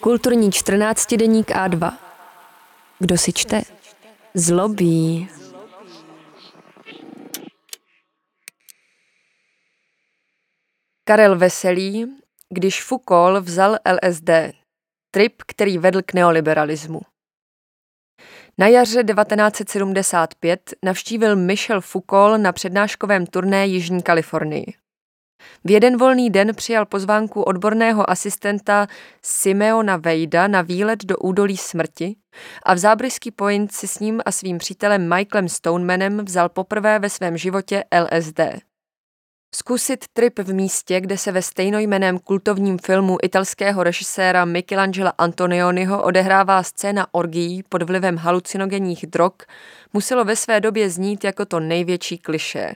Kulturní 14 deník A2. Kdo si čte? Zlobí. Karel Veselý, když Foucault vzal LSD, trip, který vedl k neoliberalismu. Na jaře 1975 navštívil Michel Foucault na přednáškovém turné Jižní Kalifornii. V jeden volný den přijal pozvánku odborného asistenta Simeona Vejda na výlet do údolí smrti a v zábrysky Point si s ním a svým přítelem Michaelem Stonemanem vzal poprvé ve svém životě LSD. Zkusit trip v místě, kde se ve stejnojmeném kultovním filmu italského režiséra Michelangela Antonioniho odehrává scéna orgií pod vlivem halucinogenních drog, muselo ve své době znít jako to největší klišé.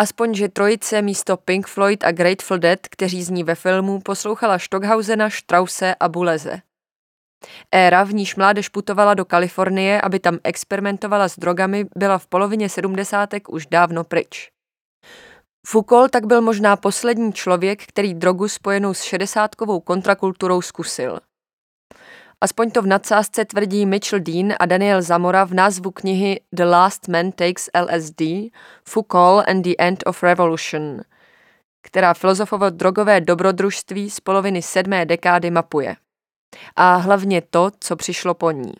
Aspoň, že trojice místo Pink Floyd a Grateful Dead, kteří zní ve filmu, poslouchala Stockhausena, Strause a Buleze. Éra, v níž mládež putovala do Kalifornie, aby tam experimentovala s drogami, byla v polovině sedmdesátek už dávno pryč. Foucault tak byl možná poslední člověk, který drogu spojenou s šedesátkovou kontrakulturou zkusil. Aspoň to v nadsázce tvrdí Mitchell Dean a Daniel Zamora v názvu knihy The Last Man Takes LSD, Foucault and the End of Revolution, která filozofovo drogové dobrodružství z poloviny sedmé dekády mapuje. A hlavně to, co přišlo po ní.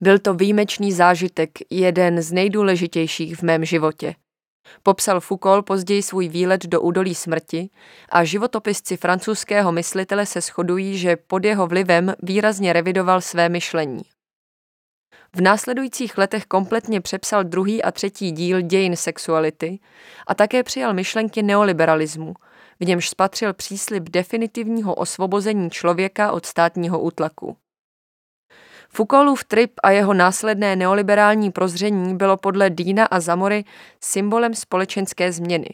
Byl to výjimečný zážitek, jeden z nejdůležitějších v mém životě – Popsal Foucault později svůj výlet do údolí smrti a životopisci francouzského myslitele se shodují, že pod jeho vlivem výrazně revidoval své myšlení. V následujících letech kompletně přepsal druhý a třetí díl dějin sexuality a také přijal myšlenky neoliberalismu, v němž spatřil příslib definitivního osvobození člověka od státního útlaku. Foucaultův trip a jeho následné neoliberální prozření bylo podle Dýna a Zamory symbolem společenské změny,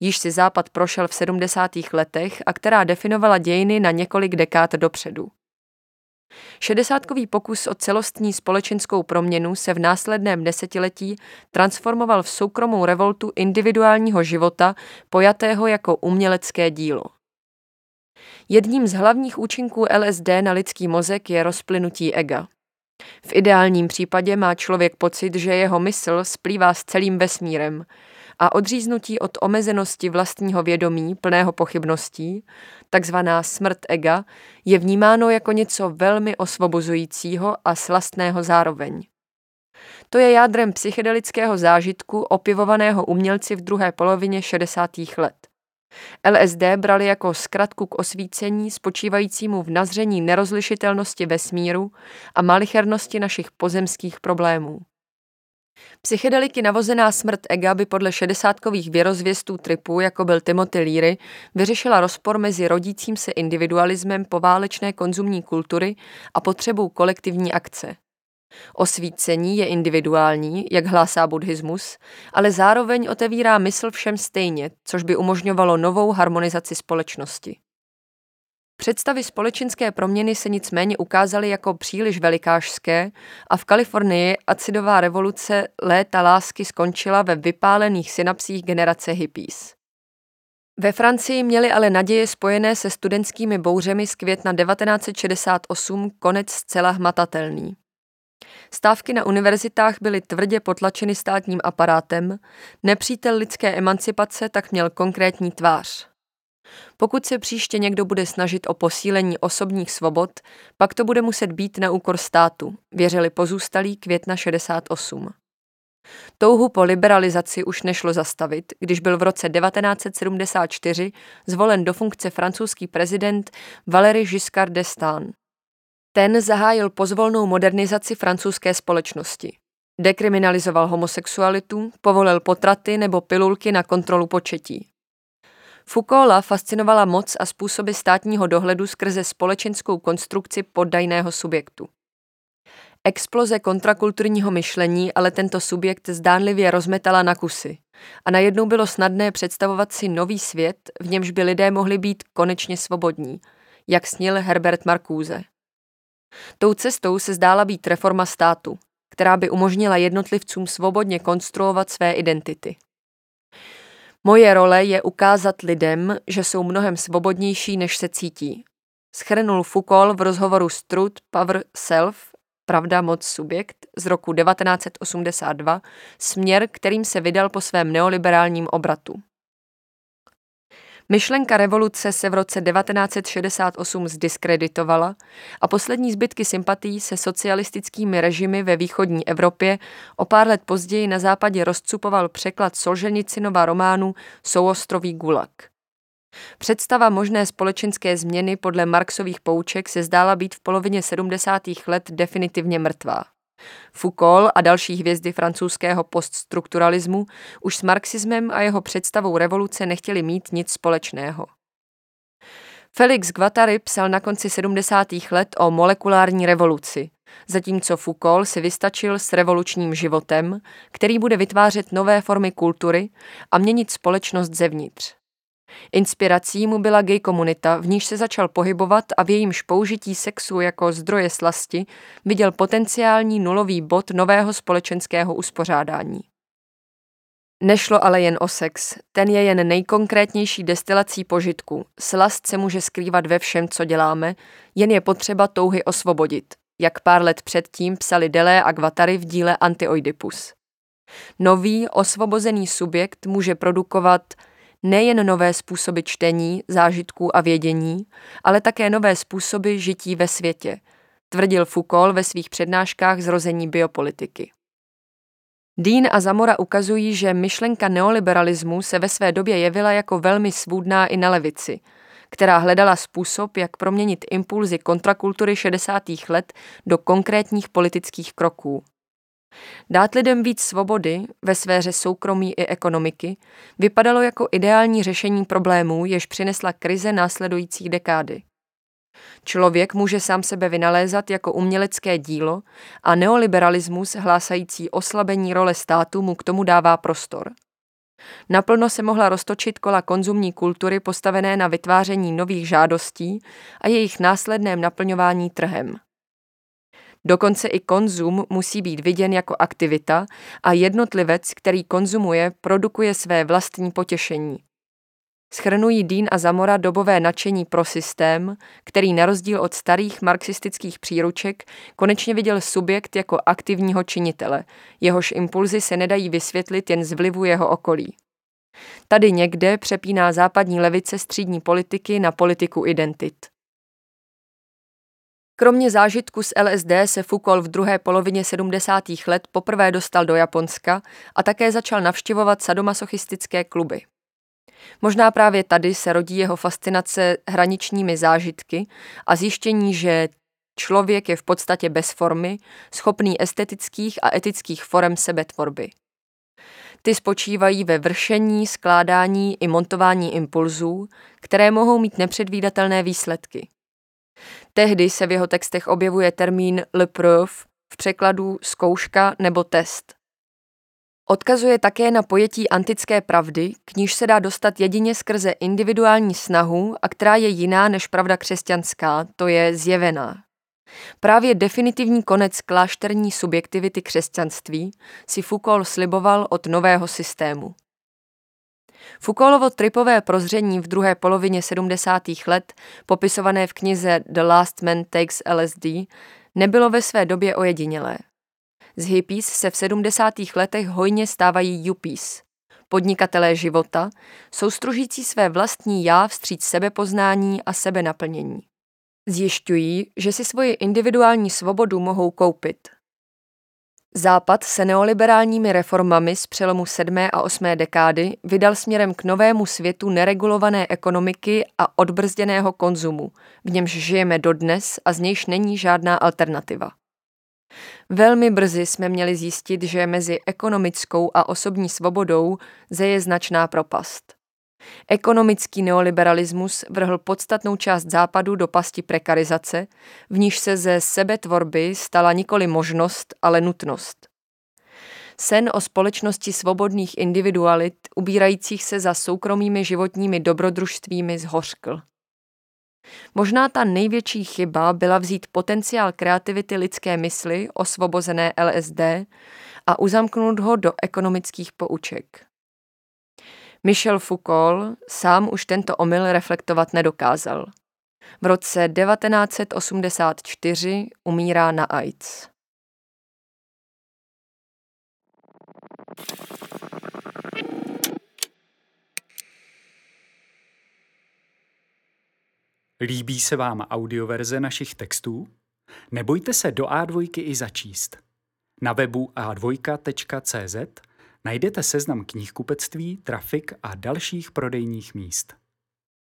již si Západ prošel v 70. letech a která definovala dějiny na několik dekád dopředu. Šedesátkový pokus o celostní společenskou proměnu se v následném desetiletí transformoval v soukromou revoltu individuálního života, pojatého jako umělecké dílo. Jedním z hlavních účinků LSD na lidský mozek je rozplynutí ega. V ideálním případě má člověk pocit, že jeho mysl splývá s celým vesmírem a odříznutí od omezenosti vlastního vědomí plného pochybností, takzvaná smrt ega, je vnímáno jako něco velmi osvobozujícího a slastného zároveň. To je jádrem psychedelického zážitku opivovaného umělci v druhé polovině 60. let. LSD brali jako zkratku k osvícení spočívajícímu v nazření nerozlišitelnosti vesmíru a malichernosti našich pozemských problémů. Psychedeliky navozená smrt ega by podle šedesátkových věrozvěstů tripu, jako byl Timothy Leary, vyřešila rozpor mezi rodícím se individualismem poválečné konzumní kultury a potřebou kolektivní akce. Osvícení je individuální, jak hlásá buddhismus, ale zároveň otevírá mysl všem stejně, což by umožňovalo novou harmonizaci společnosti. Představy společenské proměny se nicméně ukázaly jako příliš velikářské a v Kalifornii acidová revoluce léta lásky skončila ve vypálených synapsích generace hippies. Ve Francii měli ale naděje spojené se studentskými bouřemi z května 1968 konec zcela hmatatelný. Stávky na univerzitách byly tvrdě potlačeny státním aparátem, nepřítel lidské emancipace tak měl konkrétní tvář. Pokud se příště někdo bude snažit o posílení osobních svobod, pak to bude muset být na úkor státu, věřili pozůstalí května 68. Touhu po liberalizaci už nešlo zastavit, když byl v roce 1974 zvolen do funkce francouzský prezident Valéry Giscard d'Estaing. Ten zahájil pozvolnou modernizaci francouzské společnosti. Dekriminalizoval homosexualitu, povolil potraty nebo pilulky na kontrolu početí. Foucaulta fascinovala moc a způsoby státního dohledu skrze společenskou konstrukci poddajného subjektu. Exploze kontrakulturního myšlení ale tento subjekt zdánlivě rozmetala na kusy a najednou bylo snadné představovat si nový svět, v němž by lidé mohli být konečně svobodní, jak snil Herbert Marcuse. Tou cestou se zdála být reforma státu, která by umožnila jednotlivcům svobodně konstruovat své identity. Moje role je ukázat lidem, že jsou mnohem svobodnější, než se cítí. schrnul Foucault v rozhovoru s Truth Power Self, Pravda moc subjekt z roku 1982, směr, kterým se vydal po svém neoliberálním obratu. Myšlenka revoluce se v roce 1968 zdiskreditovala a poslední zbytky sympatí se socialistickými režimy ve východní Evropě o pár let později na západě rozcupoval překlad Solženicinova románu Souostrový gulag. Představa možné společenské změny podle Marxových pouček se zdála být v polovině 70. let definitivně mrtvá. Foucault a další hvězdy francouzského poststrukturalismu už s marxismem a jeho představou revoluce nechtěli mít nic společného. Felix Guattari psal na konci 70. let o molekulární revoluci, zatímco Foucault si vystačil s revolučním životem, který bude vytvářet nové formy kultury a měnit společnost zevnitř. Inspirací mu byla gay komunita, v níž se začal pohybovat a v jejímž použití sexu jako zdroje slasti viděl potenciální nulový bod nového společenského uspořádání. Nešlo ale jen o sex, ten je jen nejkonkrétnější destilací požitku. Slast se může skrývat ve všem, co děláme, jen je potřeba touhy osvobodit, jak pár let předtím psali Delé a Guattari v díle Antioidipus. Nový, osvobozený subjekt může produkovat nejen nové způsoby čtení, zážitků a vědění, ale také nové způsoby žití ve světě, tvrdil Foucault ve svých přednáškách zrození biopolitiky. Dean a Zamora ukazují, že myšlenka neoliberalismu se ve své době jevila jako velmi svůdná i na levici, která hledala způsob, jak proměnit impulzy kontrakultury 60. let do konkrétních politických kroků. Dát lidem víc svobody ve sféře soukromí i ekonomiky vypadalo jako ideální řešení problémů, jež přinesla krize následujících dekády. Člověk může sám sebe vynalézat jako umělecké dílo a neoliberalismus hlásající oslabení role státu mu k tomu dává prostor. Naplno se mohla roztočit kola konzumní kultury postavené na vytváření nových žádostí a jejich následném naplňování trhem. Dokonce i konzum musí být viděn jako aktivita a jednotlivec, který konzumuje, produkuje své vlastní potěšení. Schrnují Dean a Zamora dobové nadšení pro systém, který na rozdíl od starých marxistických příruček konečně viděl subjekt jako aktivního činitele, jehož impulzy se nedají vysvětlit jen z vlivu jeho okolí. Tady někde přepíná západní levice střídní politiky na politiku identit. Kromě zážitku z LSD se Foucault v druhé polovině 70. let poprvé dostal do Japonska a také začal navštěvovat sadomasochistické kluby. Možná právě tady se rodí jeho fascinace hraničními zážitky a zjištění, že člověk je v podstatě bez formy, schopný estetických a etických forem sebetvorby. Ty spočívají ve vršení, skládání i montování impulzů, které mohou mít nepředvídatelné výsledky. Tehdy se v jeho textech objevuje termín le v překladu zkouška nebo test. Odkazuje také na pojetí antické pravdy, k níž se dá dostat jedině skrze individuální snahu a která je jiná než pravda křesťanská, to je zjevená. Právě definitivní konec klášterní subjektivity křesťanství si Foucault sliboval od nového systému. Foucaultovo tripové prozření v druhé polovině 70. let, popisované v knize The Last Man Takes LSD, nebylo ve své době ojedinělé. Z hippies se v 70. letech hojně stávají yuppies, podnikatelé života, soustružící své vlastní já vstříc sebepoznání a sebenaplnění. Zjišťují, že si svoji individuální svobodu mohou koupit – Západ se neoliberálními reformami z přelomu 7. a 8. dekády vydal směrem k novému světu neregulované ekonomiky a odbrzděného konzumu, v němž žijeme dodnes a z nějž není žádná alternativa. Velmi brzy jsme měli zjistit, že mezi ekonomickou a osobní svobodou zeje značná propast. Ekonomický neoliberalismus vrhl podstatnou část západu do pasti prekarizace, v níž se ze sebetvorby stala nikoli možnost, ale nutnost. Sen o společnosti svobodných individualit, ubírajících se za soukromými životními dobrodružstvími, zhořkl. Možná ta největší chyba byla vzít potenciál kreativity lidské mysli, osvobozené LSD, a uzamknout ho do ekonomických pouček. Michel Foucault sám už tento omyl reflektovat nedokázal. V roce 1984 umírá na AIDS. Líbí se vám audioverze našich textů? Nebojte se do A2 i začíst. Na webu a2.cz najdete seznam knihkupectví, trafik a dalších prodejních míst.